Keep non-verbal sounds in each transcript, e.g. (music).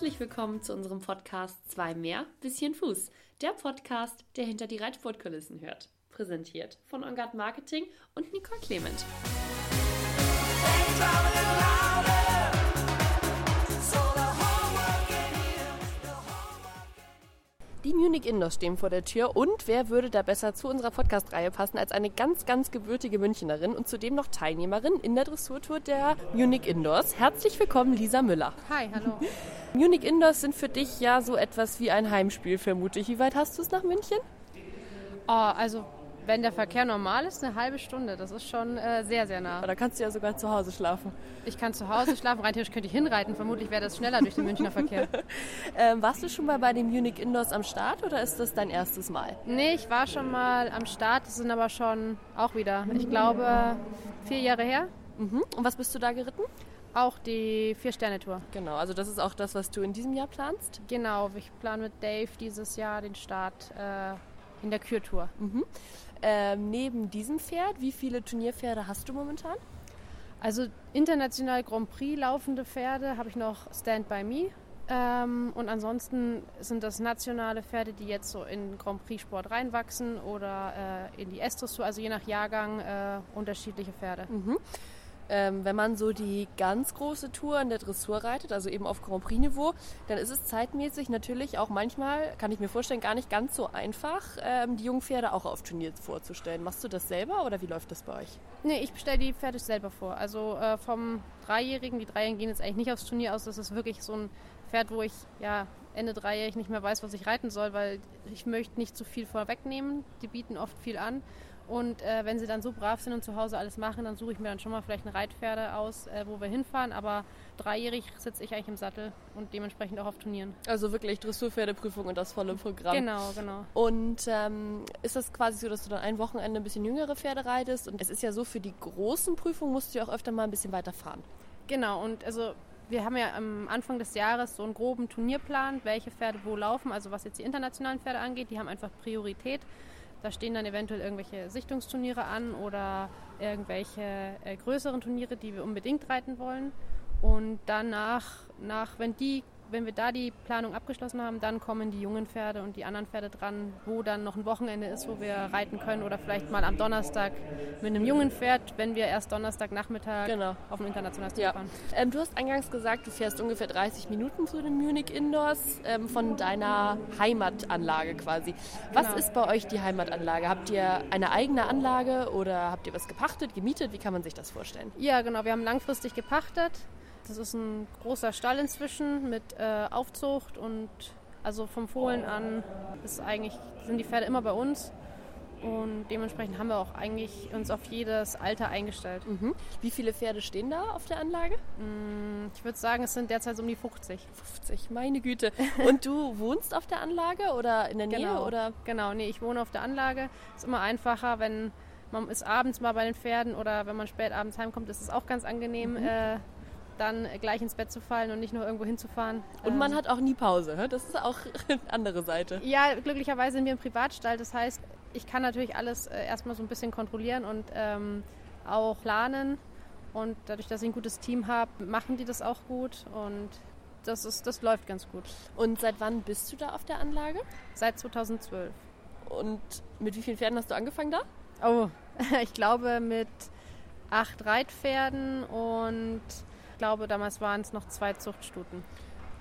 Herzlich willkommen zu unserem Podcast Zwei mehr, bisschen Fuß. Der Podcast, der hinter die Reitsportkulissen hört. Präsentiert von Ongard Marketing und Nicole Clement. Die Munich Indoors stehen vor der Tür und wer würde da besser zu unserer Podcast-Reihe passen als eine ganz, ganz gebürtige Münchnerin und zudem noch Teilnehmerin in der Dressurtour der Munich Indoors. Herzlich willkommen, Lisa Müller. Hi, hallo. (laughs) Munich Indoors sind für dich ja so etwas wie ein Heimspiel, vermute ich. Wie weit hast du es nach München? Oh, also wenn der Verkehr normal ist, eine halbe Stunde. Das ist schon äh, sehr, sehr nah. Da kannst du ja sogar zu Hause schlafen. Ich kann zu Hause schlafen, rein theoretisch könnte ich hinreiten. Vermutlich wäre das schneller durch den Münchner Verkehr. (laughs) ähm, warst du schon mal bei den Munich Indoors am Start oder ist das dein erstes Mal? Nee, ich war schon mal am Start. Das sind aber schon auch wieder, ich glaube, vier Jahre her. Mhm. Und was bist du da geritten? Auch die Vier-Sterne-Tour. Genau, also das ist auch das, was du in diesem Jahr planst? Genau, ich plane mit Dave dieses Jahr den Start äh, in der Kürtour. Mhm. Ähm, neben diesem Pferd, wie viele Turnierpferde hast du momentan? Also international Grand Prix laufende Pferde habe ich noch Stand by Me. Ähm, und ansonsten sind das nationale Pferde, die jetzt so in Grand Prix Sport reinwachsen oder äh, in die S-Dressur, also je nach Jahrgang äh, unterschiedliche Pferde. Mhm. Ähm, wenn man so die ganz große Tour in der Dressur reitet, also eben auf Grand Prix-Niveau, dann ist es zeitmäßig natürlich auch manchmal, kann ich mir vorstellen, gar nicht ganz so einfach, ähm, die jungen Pferde auch auf Turnier vorzustellen. Machst du das selber oder wie läuft das bei euch? Nee, ich bestelle die Pferde selber vor. Also äh, vom Dreijährigen, die Dreijährigen gehen jetzt eigentlich nicht aufs Turnier aus, das ist wirklich so ein Pferd, wo ich ja Ende dreijährig nicht mehr weiß, was ich reiten soll, weil ich möchte nicht zu viel vorwegnehmen. Die bieten oft viel an und äh, wenn sie dann so brav sind und zu Hause alles machen, dann suche ich mir dann schon mal vielleicht eine Reitpferde aus, äh, wo wir hinfahren. Aber dreijährig sitze ich eigentlich im Sattel und dementsprechend auch auf Turnieren. Also wirklich Dressurpferdeprüfung und das volle Programm. Genau, genau. Und ähm, ist das quasi so, dass du dann ein Wochenende ein bisschen jüngere Pferde reitest? Und es ist ja so, für die großen Prüfungen musst du ja auch öfter mal ein bisschen weiter fahren. Genau, und also wir haben ja am Anfang des Jahres so einen groben Turnierplan, welche Pferde wo laufen. Also was jetzt die internationalen Pferde angeht, die haben einfach Priorität. Da stehen dann eventuell irgendwelche Sichtungsturniere an oder irgendwelche äh, größeren Turniere, die wir unbedingt reiten wollen. Und danach, nach, wenn die wenn wir da die Planung abgeschlossen haben, dann kommen die jungen Pferde und die anderen Pferde dran, wo dann noch ein Wochenende ist, wo wir reiten können oder vielleicht mal am Donnerstag mit einem jungen Pferd, wenn wir erst Donnerstagnachmittag genau. auf dem internationalen ja. fahren. Ähm, du hast eingangs gesagt, du fährst ungefähr 30 Minuten zu den Munich Indoors ähm, von deiner Heimatanlage quasi. Was genau. ist bei euch die Heimatanlage? Habt ihr eine eigene Anlage oder habt ihr was gepachtet, gemietet? Wie kann man sich das vorstellen? Ja, genau. Wir haben langfristig gepachtet das ist ein großer Stall inzwischen mit äh, Aufzucht und also vom Fohlen an ist eigentlich, sind die Pferde immer bei uns. Und dementsprechend haben wir auch eigentlich uns auf jedes Alter eingestellt. Mhm. Wie viele Pferde stehen da auf der Anlage? Mm, ich würde sagen, es sind derzeit so um die 50. 50, meine Güte. Und du wohnst auf der Anlage oder in der Nähe? Genau, oder? genau nee, ich wohne auf der Anlage. Ist immer einfacher, wenn man ist abends mal bei den Pferden oder wenn man spät abends heimkommt, ist es auch ganz angenehm. Mhm. Äh, dann gleich ins Bett zu fallen und nicht nur irgendwo hinzufahren. Und man ähm, hat auch nie Pause, das ist auch eine (laughs) andere Seite. Ja, glücklicherweise sind wir im Privatstall, das heißt, ich kann natürlich alles äh, erstmal so ein bisschen kontrollieren und ähm, auch planen. Und dadurch, dass ich ein gutes Team habe, machen die das auch gut und das, ist, das läuft ganz gut. Und seit wann bist du da auf der Anlage? Seit 2012. Und mit wie vielen Pferden hast du angefangen da? Oh, (laughs) ich glaube mit acht Reitpferden und glaube, damals waren es noch zwei Zuchtstuten.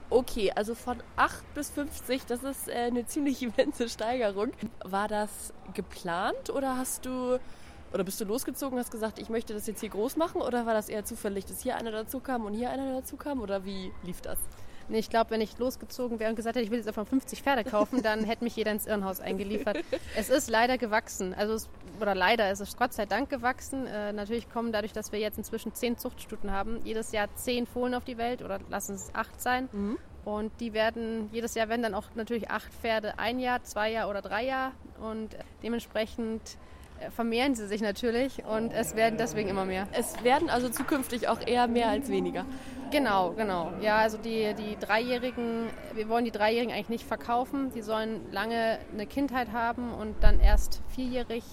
Okay, also von 8 bis 50, das ist äh, eine ziemlich (laughs) immense Steigerung. War das geplant oder hast du oder bist du losgezogen und hast gesagt, ich möchte das jetzt hier groß machen oder war das eher zufällig, dass hier einer dazu kam und hier einer dazu kam oder wie lief das? Nee, ich glaube, wenn ich losgezogen wäre und gesagt hätte, ich will jetzt einfach 50 Pferde kaufen, (laughs) dann hätte mich jeder ins Irrenhaus eingeliefert. es ist leider gewachsen. Also es, oder leider ist es Gott sei Dank gewachsen. Äh, natürlich kommen dadurch, dass wir jetzt inzwischen zehn Zuchtstuten haben, jedes Jahr zehn Fohlen auf die Welt oder lassen es acht sein. Mhm. Und die werden, jedes Jahr werden dann auch natürlich acht Pferde ein Jahr, zwei Jahr oder drei Jahr. Und dementsprechend äh, vermehren sie sich natürlich und es werden deswegen immer mehr. Es werden also zukünftig auch eher mehr als weniger. Genau, genau. Ja, also die, die Dreijährigen, wir wollen die Dreijährigen eigentlich nicht verkaufen. Die sollen lange eine Kindheit haben und dann erst vierjährig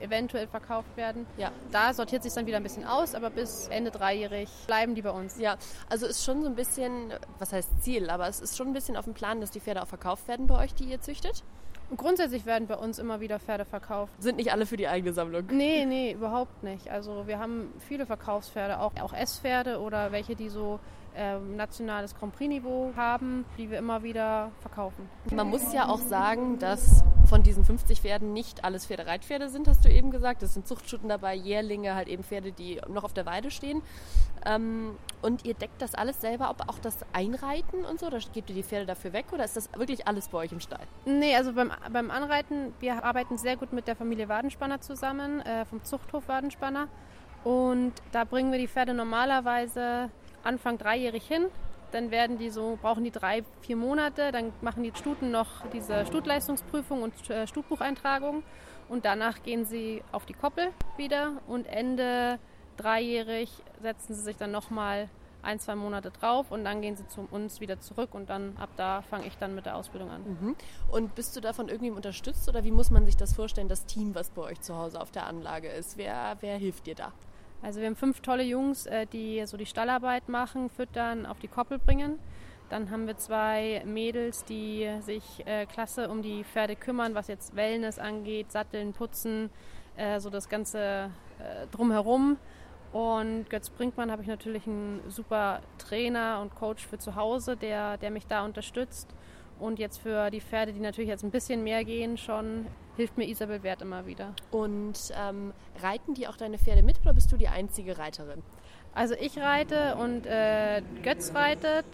eventuell verkauft werden. Ja. Da sortiert sich dann wieder ein bisschen aus, aber bis Ende dreijährig bleiben die bei uns. Ja, also ist schon so ein bisschen, was heißt Ziel, aber es ist schon ein bisschen auf dem Plan, dass die Pferde auch verkauft werden bei euch, die ihr züchtet. Und grundsätzlich werden bei uns immer wieder Pferde verkauft. Sind nicht alle für die eigene Sammlung? Nee, nee, überhaupt nicht. Also wir haben viele Verkaufspferde, auch, auch S-Pferde oder welche, die so ähm, nationales Grand Prix-Niveau haben, die wir immer wieder verkaufen. Man muss ja auch sagen, dass von diesen 50 Pferden nicht alles Pferdereitpferde sind, hast du eben gesagt. Es sind Zuchtstuten dabei, Jährlinge, halt eben Pferde, die noch auf der Weide stehen. Ähm, und ihr deckt das alles selber ab, auch das Einreiten und so? Oder gebt ihr die Pferde dafür weg oder ist das wirklich alles bei euch im Stall? Nee, also beim, beim Anreiten, wir arbeiten sehr gut mit der Familie Wadenspanner zusammen, äh, vom Zuchthof Wadenspanner. Und da bringen wir die Pferde normalerweise Anfang dreijährig hin. Dann werden die so, brauchen die drei, vier Monate. Dann machen die Stuten noch diese Stutleistungsprüfung und äh, Stutbucheintragung. Und danach gehen sie auf die Koppel wieder. Und Ende dreijährig setzen sie sich dann nochmal ein, zwei Monate drauf und dann gehen sie zu uns wieder zurück und dann ab da fange ich dann mit der Ausbildung an. Mhm. Und bist du davon irgendwie unterstützt oder wie muss man sich das vorstellen, das Team, was bei euch zu Hause auf der Anlage ist? Wer, wer hilft dir da? Also wir haben fünf tolle Jungs, äh, die so die Stallarbeit machen, füttern, auf die Koppel bringen. Dann haben wir zwei Mädels, die sich äh, klasse um die Pferde kümmern, was jetzt Wellness angeht, Satteln, Putzen, äh, so das Ganze drumherum. Und Götz Brinkmann habe ich natürlich einen super Trainer und Coach für zu Hause, der, der mich da unterstützt. Und jetzt für die Pferde, die natürlich jetzt ein bisschen mehr gehen, schon hilft mir Isabel Wert immer wieder. Und ähm, reiten die auch deine Pferde mit oder bist du die einzige Reiterin? Also ich reite und äh, Götz reitet,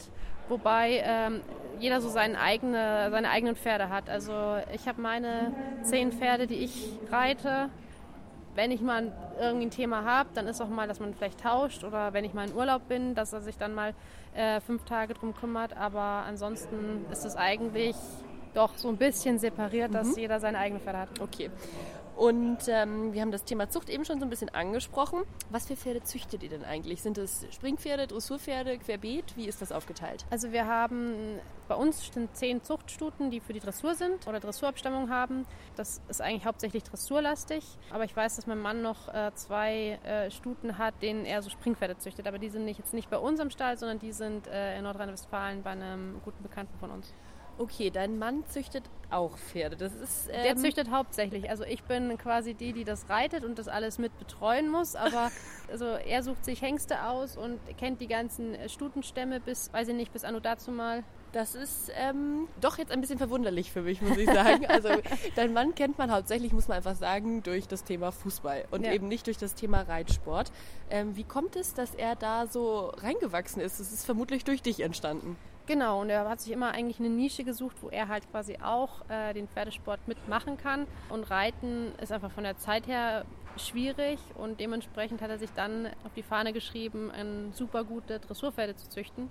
wobei ähm, jeder so seine, eigene, seine eigenen Pferde hat. Also ich habe meine zehn Pferde, die ich reite. Wenn ich mal irgendwie ein Thema habe, dann ist auch mal, dass man vielleicht tauscht oder wenn ich mal in Urlaub bin, dass er sich dann mal äh, fünf Tage drum kümmert. Aber ansonsten ist es eigentlich doch so ein bisschen separiert, dass mhm. jeder seine eigene Pferde hat. Okay. Und ähm, wir haben das Thema Zucht eben schon so ein bisschen angesprochen. Was für Pferde züchtet ihr denn eigentlich? Sind es Springpferde, Dressurpferde, Querbeet? Wie ist das aufgeteilt? Also wir haben, bei uns sind zehn Zuchtstuten, die für die Dressur sind oder Dressurabstammung haben. Das ist eigentlich hauptsächlich dressurlastig. Aber ich weiß, dass mein Mann noch äh, zwei äh, Stuten hat, denen er so Springpferde züchtet. Aber die sind nicht, jetzt nicht bei uns am Stall, sondern die sind äh, in Nordrhein-Westfalen bei einem guten Bekannten von uns. Okay, dein Mann züchtet auch Pferde. Das ist, ähm Der züchtet hauptsächlich. Also ich bin quasi die, die das reitet und das alles mit betreuen muss. Aber (laughs) also er sucht sich Hengste aus und kennt die ganzen Stutenstämme bis, weiß ich nicht, bis anno dazu mal. Das ist ähm, doch jetzt ein bisschen verwunderlich für mich, muss ich sagen. Also (laughs) dein Mann kennt man hauptsächlich, muss man einfach sagen, durch das Thema Fußball und ja. eben nicht durch das Thema Reitsport. Ähm, wie kommt es, dass er da so reingewachsen ist? Es ist vermutlich durch dich entstanden. Genau, und er hat sich immer eigentlich eine Nische gesucht, wo er halt quasi auch äh, den Pferdesport mitmachen kann. Und Reiten ist einfach von der Zeit her schwierig und dementsprechend hat er sich dann auf die Fahne geschrieben, ein super gute Dressurpferde zu züchten.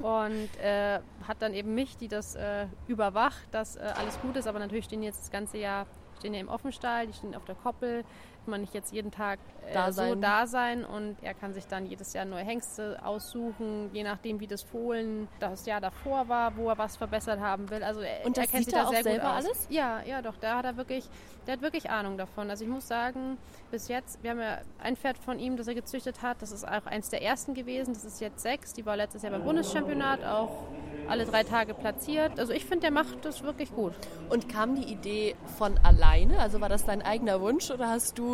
Und äh, hat dann eben mich, die das äh, überwacht, dass äh, alles gut ist. Aber natürlich stehen jetzt das ganze Jahr stehen ja im Offenstall, die stehen auf der Koppel, man nicht jetzt jeden Tag äh, da so da sein und er kann sich dann jedes Jahr neue Hengste aussuchen, je nachdem wie das Fohlen das Jahr davor war, wo er was verbessert haben will. Also er, und das er kennt sich da sehr gut aus. alles? Ja, ja, doch, da hat er wirklich, der hat wirklich Ahnung davon. Also ich muss sagen, bis jetzt, wir haben ja ein Pferd von ihm, das er gezüchtet hat, das ist auch eins der ersten gewesen, das ist jetzt sechs, die war letztes Jahr beim Bundeschampionat auch alle drei Tage platziert. Also ich finde, der macht das wirklich gut. Und kam die Idee von alleine? Also war das dein eigener Wunsch oder hast du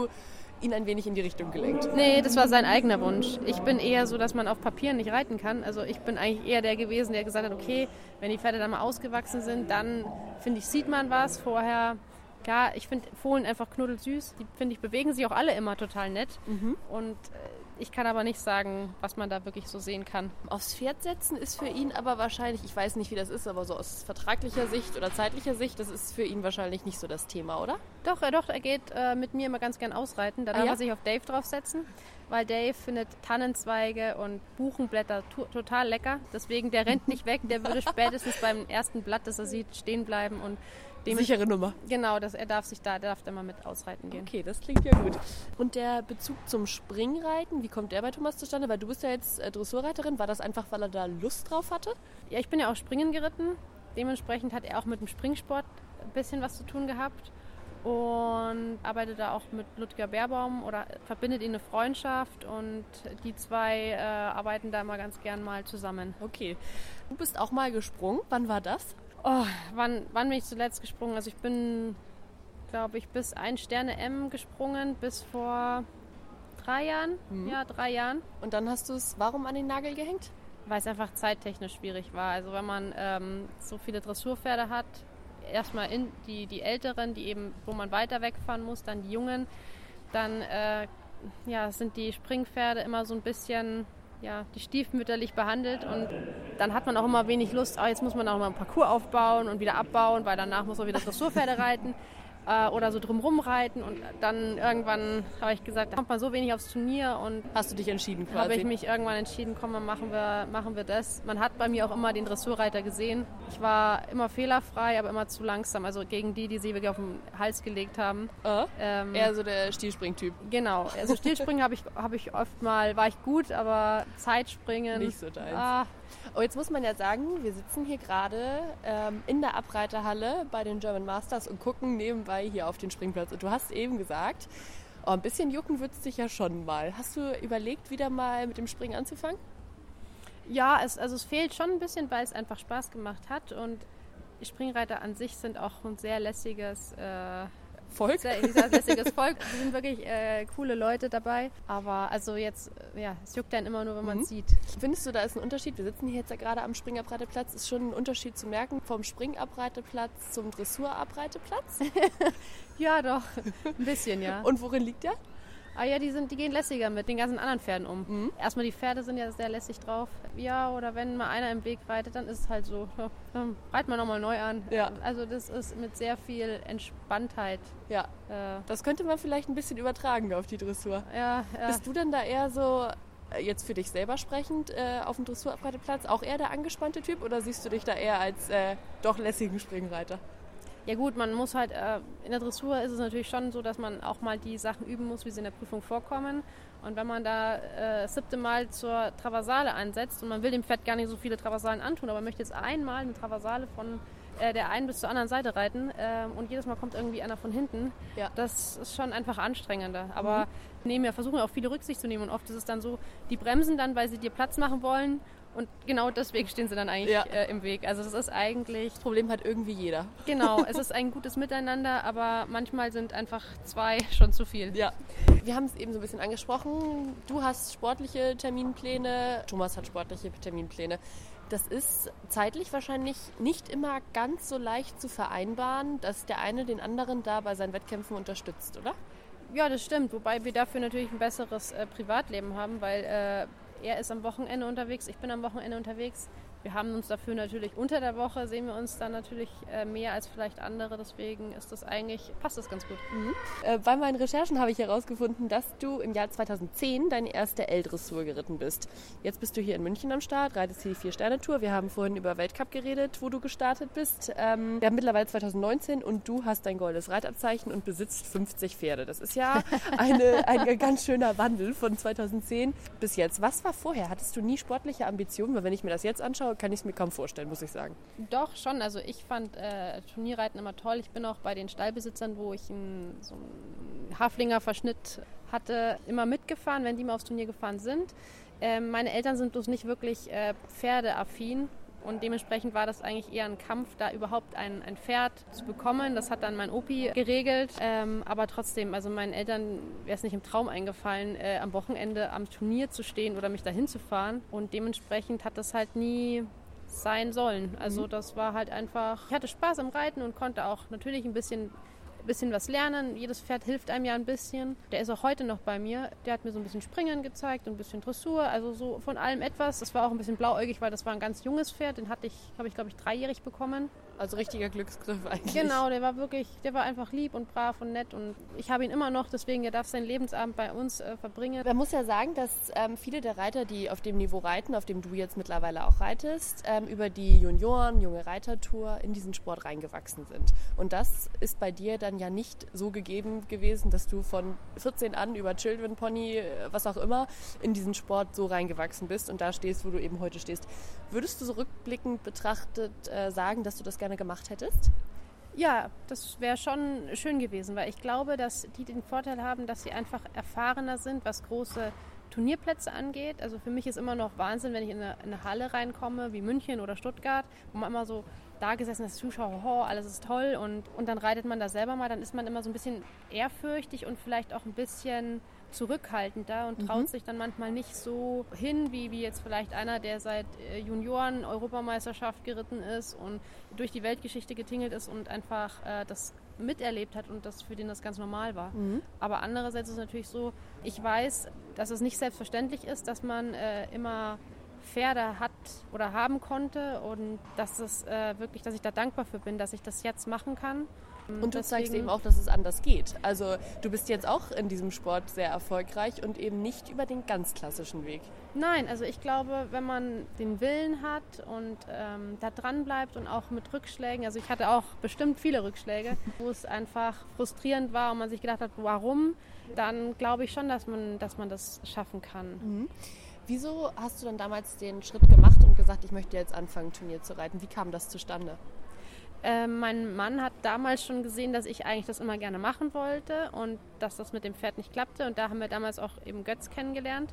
ihn ein wenig in die Richtung gelenkt? Nee, das war sein eigener Wunsch. Ich bin eher so, dass man auf Papier nicht reiten kann. Also ich bin eigentlich eher der gewesen, der gesagt hat, okay, wenn die Pferde dann mal ausgewachsen sind, dann finde ich, sieht man was. Vorher, ja, ich finde Fohlen einfach knuddelsüß. Die, finde ich, bewegen sich auch alle immer total nett. Mhm. Und äh, ich kann aber nicht sagen, was man da wirklich so sehen kann. Aufs Pferd setzen ist für ihn aber wahrscheinlich, ich weiß nicht, wie das ist, aber so aus vertraglicher Sicht oder zeitlicher Sicht, das ist für ihn wahrscheinlich nicht so das Thema, oder? Doch, er, doch, er geht äh, mit mir immer ganz gern ausreiten. Da ah, darf ja? er sich auf Dave draufsetzen, weil Dave findet Tannenzweige und Buchenblätter total lecker. Deswegen, der rennt nicht weg, der würde (laughs) spätestens beim ersten Blatt, das er sieht, stehen bleiben und dem Sichere Nummer. Genau, das, er darf sich da, darf da mal mit ausreiten gehen. Okay, das klingt ja gut. Und der Bezug zum Springreiten, wie kommt der bei Thomas zustande? Weil du bist ja jetzt äh, Dressurreiterin. War das einfach, weil er da Lust drauf hatte? Ja, ich bin ja auch Springen geritten. Dementsprechend hat er auch mit dem Springsport ein bisschen was zu tun gehabt. und arbeitet da auch mit Ludger Beerbaum oder verbindet ihn eine Freundschaft und die zwei äh, arbeiten da immer ganz gern mal zusammen. Okay. Du bist auch mal gesprungen. Wann war das? Oh, wann, wann bin ich zuletzt gesprungen? Also ich bin, glaube ich, bis ein Sterne M gesprungen, bis vor drei Jahren. Mhm. Ja, drei Jahren. Und dann hast du es warum an den Nagel gehängt? Weil es einfach zeittechnisch schwierig war. Also wenn man ähm, so viele Dressurpferde hat, erstmal in die, die Älteren, die eben, wo man weiter wegfahren muss, dann die Jungen, dann äh, ja, sind die Springpferde immer so ein bisschen ja, die stiefmütterlich behandelt und dann hat man auch immer wenig Lust, oh, jetzt muss man auch mal ein Parcours aufbauen und wieder abbauen, weil danach muss man wieder Dressurpferde reiten äh, oder so drumrum reiten und dann irgendwann habe ich gesagt, da kommt man so wenig aufs Turnier und hast du dich entschieden quasi? Habe ich mich irgendwann entschieden, komm, machen wir, machen wir das. Man hat bei mir auch immer den Dressurreiter gesehen. Ich war immer fehlerfrei, aber immer zu langsam, also gegen die, die sie wirklich auf den Hals gelegt haben. Äh? Ähm, Eher so der Stilspringtyp. Genau, also Stilspringen habe ich, hab ich oft mal, war ich gut, aber Zeitspringen... Nicht so deins. Ah, Oh, jetzt muss man ja sagen, wir sitzen hier gerade ähm, in der Abreiterhalle bei den German Masters und gucken nebenbei hier auf den Springplatz. Und du hast eben gesagt, oh, ein bisschen jucken wird es dich ja schon mal. Hast du überlegt, wieder mal mit dem Springen anzufangen? Ja, es, also es fehlt schon ein bisschen, weil es einfach Spaß gemacht hat. Und Springreiter an sich sind auch ein sehr lässiges äh, Volk. Sehr, sehr lässiges Volk. Es sind wirklich äh, coole Leute dabei. Aber also jetzt, äh, ja, es juckt dann immer nur, wenn man es mhm. sieht. Findest du, da ist ein Unterschied? Wir sitzen hier jetzt ja gerade am Springabreiteplatz. Ist schon ein Unterschied zu merken vom Springabreiteplatz zum Dressurabreiteplatz? (laughs) ja, doch. Ein bisschen, ja. Und worin liegt der? Ah ja, die, sind, die gehen lässiger mit den ganzen anderen Pferden um. Mhm. Erstmal die Pferde sind ja sehr lässig drauf. Ja, oder wenn mal einer im Weg reitet, dann ist es halt so, ja, dann reitet man nochmal neu an. Ja. Also das ist mit sehr viel Entspanntheit. Ja, äh, das könnte man vielleicht ein bisschen übertragen auf die Dressur. Ja, ja. Bist du denn da eher so, äh, jetzt für dich selber sprechend, äh, auf dem Dressurabreiteplatz auch eher der angespannte Typ oder siehst du dich da eher als äh, doch lässigen Springreiter? Ja gut, man muss halt, äh, in der Dressur ist es natürlich schon so, dass man auch mal die Sachen üben muss, wie sie in der Prüfung vorkommen. Und wenn man da äh, das siebte Mal zur Traversale ansetzt und man will dem Pferd gar nicht so viele Traversalen antun, aber man möchte jetzt einmal eine Traversale von äh, der einen bis zur anderen Seite reiten äh, und jedes Mal kommt irgendwie einer von hinten, ja. das ist schon einfach anstrengender. Aber mhm. nehmen ja, versuchen auch viele Rücksicht zu nehmen und oft ist es dann so, die bremsen dann, weil sie dir Platz machen wollen und genau deswegen stehen sie dann eigentlich ja. äh, im Weg. Also das ist eigentlich... Das Problem hat irgendwie jeder. Genau, (laughs) es ist ein gutes Miteinander, aber manchmal sind einfach zwei (laughs) schon zu viel. Ja. Wir haben es eben so ein bisschen angesprochen. Du hast sportliche Terminpläne, Thomas hat sportliche Terminpläne. Das ist zeitlich wahrscheinlich nicht immer ganz so leicht zu vereinbaren, dass der eine den anderen da bei seinen Wettkämpfen unterstützt, oder? Ja, das stimmt. Wobei wir dafür natürlich ein besseres äh, Privatleben haben, weil äh, er ist am Wochenende unterwegs, ich bin am Wochenende unterwegs. Wir haben uns dafür natürlich unter der Woche, sehen wir uns dann natürlich äh, mehr als vielleicht andere. Deswegen ist das eigentlich, passt das ganz gut. Mhm. Äh, bei meinen Recherchen habe ich herausgefunden, dass du im Jahr 2010 deine erste L-Dressur geritten bist. Jetzt bist du hier in München am Start, reitest hier die Vier-Sterne-Tour. Wir haben vorhin über Weltcup geredet, wo du gestartet bist. Ähm, wir haben mittlerweile 2019 und du hast dein goldes Reitabzeichen und besitzt 50 Pferde. Das ist ja (laughs) eine, ein ganz schöner Wandel von 2010 bis jetzt. Was war vorher? Hattest du nie sportliche Ambitionen? Weil wenn ich mir das jetzt anschaue, kann ich es mir kaum vorstellen, muss ich sagen. Doch, schon. Also ich fand äh, Turnierreiten immer toll. Ich bin auch bei den Stallbesitzern, wo ich einen, so einen Haflinger hatte, immer mitgefahren, wenn die mal aufs Turnier gefahren sind. Ähm, meine Eltern sind bloß nicht wirklich äh, pferdeaffin. Und dementsprechend war das eigentlich eher ein Kampf, da überhaupt ein, ein Pferd zu bekommen. Das hat dann mein Opi geregelt. Ähm, aber trotzdem, also meinen Eltern wäre es nicht im Traum eingefallen, äh, am Wochenende am Turnier zu stehen oder mich dahin zu fahren. Und dementsprechend hat das halt nie sein sollen. Also mhm. das war halt einfach, ich hatte Spaß am Reiten und konnte auch natürlich ein bisschen bisschen was lernen. Jedes Pferd hilft einem ja ein bisschen. Der ist auch heute noch bei mir. Der hat mir so ein bisschen Springen gezeigt und ein bisschen Dressur. Also so von allem etwas. Das war auch ein bisschen blauäugig, weil das war ein ganz junges Pferd. Den hatte ich, habe ich glaube ich dreijährig bekommen. Also richtiger Glücksgriff eigentlich. Genau, der war wirklich, der war einfach lieb und brav und nett und ich habe ihn immer noch, deswegen er darf seinen Lebensabend bei uns äh, verbringen. Man muss ja sagen, dass ähm, viele der Reiter, die auf dem Niveau reiten, auf dem du jetzt mittlerweile auch reitest, ähm, über die Junioren, junge Reitertour in diesen Sport reingewachsen sind. Und das ist bei dir dann ja nicht so gegeben gewesen, dass du von 14 an über Children Pony, äh, was auch immer, in diesen Sport so reingewachsen bist und da stehst, wo du eben heute stehst. Würdest du so rückblickend betrachtet äh, sagen, dass du das gerne gemacht hättest? Ja, das wäre schon schön gewesen, weil ich glaube, dass die den Vorteil haben, dass sie einfach erfahrener sind, was große Turnierplätze angeht. Also für mich ist immer noch Wahnsinn, wenn ich in eine, in eine Halle reinkomme, wie München oder Stuttgart, wo man immer so da gesessen als Zuschauer, oh, alles ist toll und, und dann reitet man da selber mal, dann ist man immer so ein bisschen ehrfürchtig und vielleicht auch ein bisschen zurückhaltender und traut mhm. sich dann manchmal nicht so hin, wie, wie jetzt vielleicht einer, der seit äh, Junioren Europameisterschaft geritten ist und durch die Weltgeschichte getingelt ist und einfach äh, das miterlebt hat und das für den das ganz normal war. Mhm. Aber andererseits ist es natürlich so, ich weiß, dass es nicht selbstverständlich ist, dass man äh, immer Pferde hat oder haben konnte und dass es äh, wirklich, dass ich da dankbar für bin, dass ich das jetzt machen kann. Und du Deswegen, zeigst eben auch, dass es anders geht. Also du bist jetzt auch in diesem Sport sehr erfolgreich und eben nicht über den ganz klassischen Weg. Nein, also ich glaube, wenn man den Willen hat und ähm, da dran bleibt und auch mit Rückschlägen, also ich hatte auch bestimmt viele Rückschläge, wo es einfach frustrierend war und man sich gedacht hat, warum, dann glaube ich schon, dass man, dass man das schaffen kann. Mhm. Wieso hast du dann damals den Schritt gemacht und gesagt, ich möchte jetzt anfangen, Turnier zu reiten? Wie kam das zustande? Äh, mein Mann hat damals schon gesehen, dass ich eigentlich das immer gerne machen wollte und dass das mit dem Pferd nicht klappte. Und da haben wir damals auch eben Götz kennengelernt.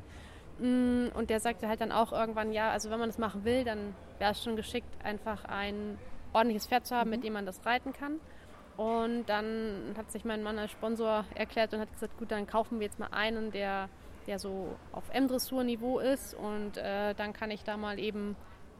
Mm, und der sagte halt dann auch irgendwann, ja, also wenn man das machen will, dann wäre es schon geschickt, einfach ein ordentliches Pferd zu haben, mhm. mit dem man das reiten kann. Und dann hat sich mein Mann als Sponsor erklärt und hat gesagt, gut, dann kaufen wir jetzt mal einen, der, der so auf M-Dressur-Niveau ist und äh, dann kann ich da mal eben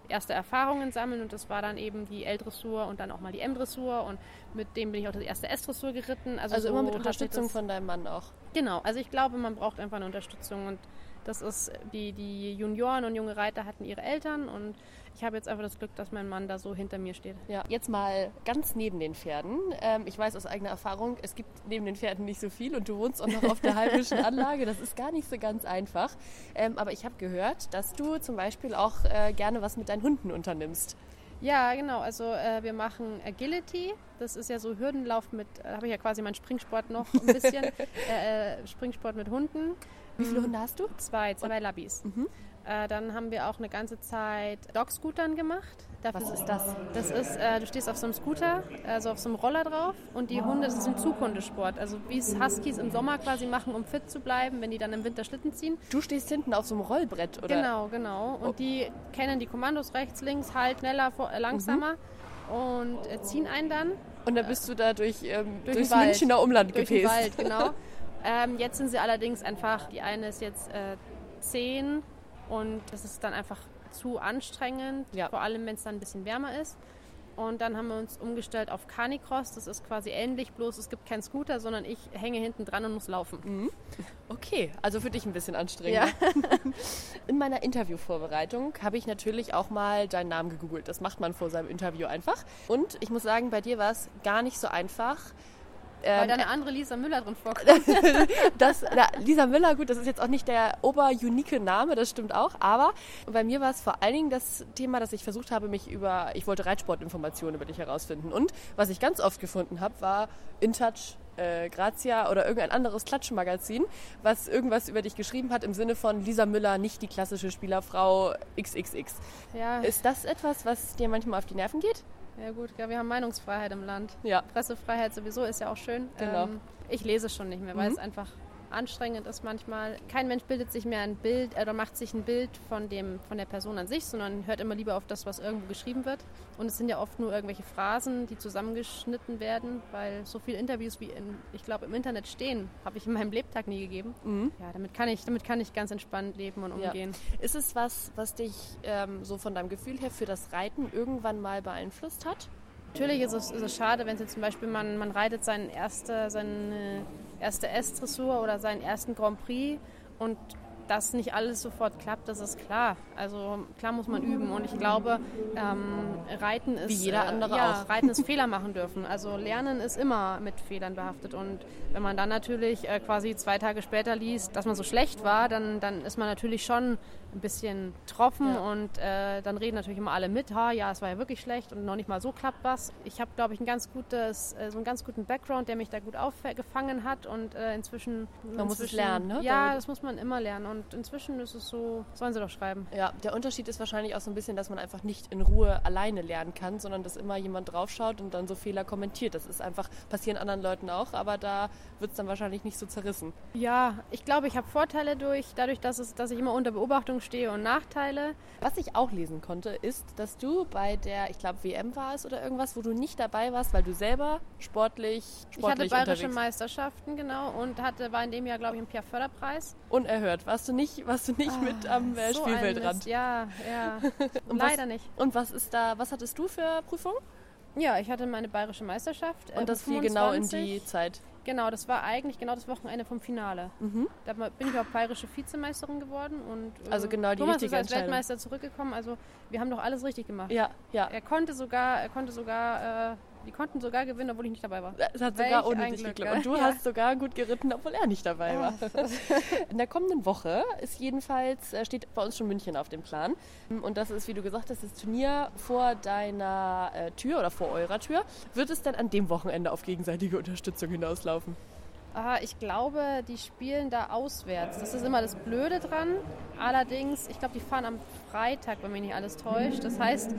erste Erfahrungen sammeln und das war dann eben die L-Dressur und dann auch mal die M-Dressur und mit dem bin ich auch das erste S-Dressur geritten. Also, also so immer mit Unterstützung von deinem Mann auch. Genau, also ich glaube, man braucht einfach eine Unterstützung und das ist, die, die Junioren und junge Reiter hatten ihre Eltern und ich habe jetzt einfach das Glück, dass mein Mann da so hinter mir steht. Ja, jetzt mal ganz neben den Pferden. Ähm, ich weiß aus eigener Erfahrung, es gibt neben den Pferden nicht so viel und du wohnst auch noch auf der heimischen Anlage. Das ist gar nicht so ganz einfach. Ähm, aber ich habe gehört, dass du zum Beispiel auch äh, gerne was mit deinen Hunden unternimmst. Ja, genau. Also äh, wir machen Agility. Das ist ja so Hürdenlauf mit, da äh, habe ich ja quasi meinen Springsport noch ein bisschen. (laughs) Äh, äh, Springsport mit Hunden. Wie viele Hunde hast du? Zwei, zwei Labis. Mhm. Äh, dann haben wir auch eine ganze Zeit Dogscootern gemacht. Dafür Was ist das? Das ist, äh, du stehst auf so einem Scooter, also auf so einem Roller drauf und die Hunde, das ist ein Zughundesport. Also wie es Huskies im Sommer quasi machen, um fit zu bleiben, wenn die dann im Winter Schlitten ziehen. Du stehst hinten auf so einem Rollbrett, oder? Genau, genau. Und oh. die kennen die Kommandos rechts, links, halt, schneller, vor, äh, langsamer mhm. und äh, ziehen einen dann. Und dann bist du da durch, ähm, durch durchs Münchner Umland durch gepäst. Wald, genau. (laughs) ähm, jetzt sind sie allerdings einfach, die eine ist jetzt äh, zehn und das ist dann einfach zu anstrengend, ja. vor allem wenn es dann ein bisschen wärmer ist. Und dann haben wir uns umgestellt auf Canicross. Das ist quasi ähnlich, bloß es gibt keinen Scooter, sondern ich hänge hinten dran und muss laufen. Mhm. Okay, also für dich ein bisschen anstrengend. Ja. (laughs) In meiner Interviewvorbereitung habe ich natürlich auch mal deinen Namen gegoogelt. Das macht man vor seinem Interview einfach. Und ich muss sagen, bei dir war es gar nicht so einfach ähm, Weil da eine andere Lisa Müller drin vorkommt. (laughs) das, na, Lisa Müller, gut, das ist jetzt auch nicht der oberunique Name, das stimmt auch. Aber bei mir war es vor allen Dingen das Thema, dass ich versucht habe, mich über, ich wollte Reitsportinformationen über dich herausfinden. Und was ich ganz oft gefunden habe, war InTouch äh, Grazia oder irgendein anderes Klatschmagazin, was irgendwas über dich geschrieben hat im Sinne von Lisa Müller, nicht die klassische Spielerfrau XXX. Ja. Ist das etwas, was dir manchmal auf die Nerven geht? Ja gut, ja, wir haben Meinungsfreiheit im Land. Ja. Pressefreiheit sowieso ist ja auch schön. Genau. Ähm, ich lese schon nicht mehr, weil mhm. es einfach anstrengend ist manchmal. Kein Mensch bildet sich mehr ein Bild oder macht sich ein Bild von, dem, von der Person an sich, sondern hört immer lieber auf das, was irgendwo geschrieben wird. Und es sind ja oft nur irgendwelche Phrasen, die zusammengeschnitten werden, weil so viele Interviews wie in, ich glaube, im Internet stehen, habe ich in meinem Lebtag nie gegeben. Mhm. Ja, damit kann, ich, damit kann ich ganz entspannt leben und umgehen. Ja. Ist es was, was dich ähm, so von deinem Gefühl her für das Reiten irgendwann mal beeinflusst hat? Natürlich ist es, ist es schade, wenn es jetzt zum Beispiel man, man reitet seinen erste, seine erste S-Dressur oder seinen ersten Grand Prix und dass nicht alles sofort klappt, das ist klar. Also klar muss man üben und ich glaube, ähm, Reiten ist wie jeder andere äh, ja, auch. (laughs) Reiten ist Fehler machen dürfen. Also Lernen ist immer mit Fehlern behaftet und wenn man dann natürlich äh, quasi zwei Tage später liest, dass man so schlecht war, dann, dann ist man natürlich schon ein bisschen troffen Ja. und äh, dann reden natürlich immer alle mit, ha, ja, es war ja wirklich schlecht und noch nicht mal so klappt was. Ich habe, glaube ich, ein ganz gutes, äh, so einen ganz guten Background, der mich da gut aufgefangen hat und äh, inzwischen... Man muss es inzwischen- lernen, ne? Ja, Damit- das muss man immer lernen und inzwischen ist es so, sollen sie doch schreiben. Ja, der Unterschied ist wahrscheinlich auch so ein bisschen, dass man einfach nicht in Ruhe alleine lernen kann, sondern dass immer jemand draufschaut und dann so Fehler kommentiert. Das ist einfach, passieren anderen Leuten auch, aber da wird es dann wahrscheinlich nicht so zerrissen. Ja, ich glaube, ich habe Vorteile durch, dadurch, dass, es, dass ich immer unter Beobachtung stehe und Nachteile. Was ich auch lesen konnte, ist, dass du bei der, ich glaube, WM war es oder irgendwas, wo du nicht dabei warst, weil du selber sportlich, Ich hatte sportlich bayerische Meisterschaften, genau, und hatte, war in dem Jahr, glaube ich, im Pierre-Förderpreis. Unerhört. Warst du nicht, warst du nicht mit am äh, Ah, So Spielfeldrand? Ja, ja. (laughs) Leider was, nicht. Und was ist da, was hattest du für Prüfung? Ja, ich hatte meine bayerische Meisterschaft. äh, Und das fiel 25. genau in die Zeit. Genau, das war eigentlich genau das Wochenende vom Finale. Mhm. Da bin ich auch bayerische Vizemeisterin geworden und äh, Also genau die Thomas richtige ist als. Weltmeister zurückgekommen. Also wir haben doch alles richtig gemacht. Ja, ja. Er konnte sogar, er konnte sogar, äh, die konnten sogar gewinnen, obwohl ich nicht dabei war. Es hat Welch sogar ohne dich Glück, geklappt. Und du Ja. hast sogar gut geritten, obwohl er nicht dabei war. (laughs) In der kommenden Woche ist jedenfalls, äh, steht bei uns schon München auf dem Plan. Und das ist, wie du gesagt hast, das Turnier vor deiner äh, Tür oder vor eurer Tür. Wird es dann an dem Wochenende auf gegenseitige Unterstützung hinauslaufen? Ah, ich glaube, die spielen da auswärts. Das ist immer das Blöde dran. Allerdings, ich glaube, die fahren am Freitag, wenn mich nicht alles täuscht. Das heißt,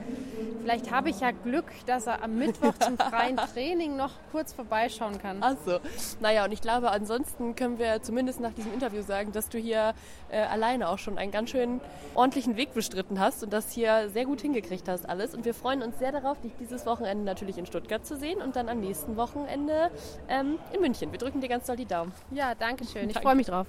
vielleicht habe ich ja Glück, dass er am Mittwoch (laughs) zum freien Training noch kurz vorbeischauen kann. Ach so. Naja, und ich glaube, ansonsten können wir zumindest nach diesem Interview sagen, dass du hier äh, alleine auch schon einen ganz schön ordentlichen Weg bestritten hast und das hier sehr gut hingekriegt hast alles. Und wir freuen uns sehr darauf, dich dieses Wochenende natürlich in Stuttgart zu sehen und dann am nächsten Wochenende ähm, in München. Wir drücken dir ganz doll die Daumen. Ja, danke schön. Ich freue mich drauf.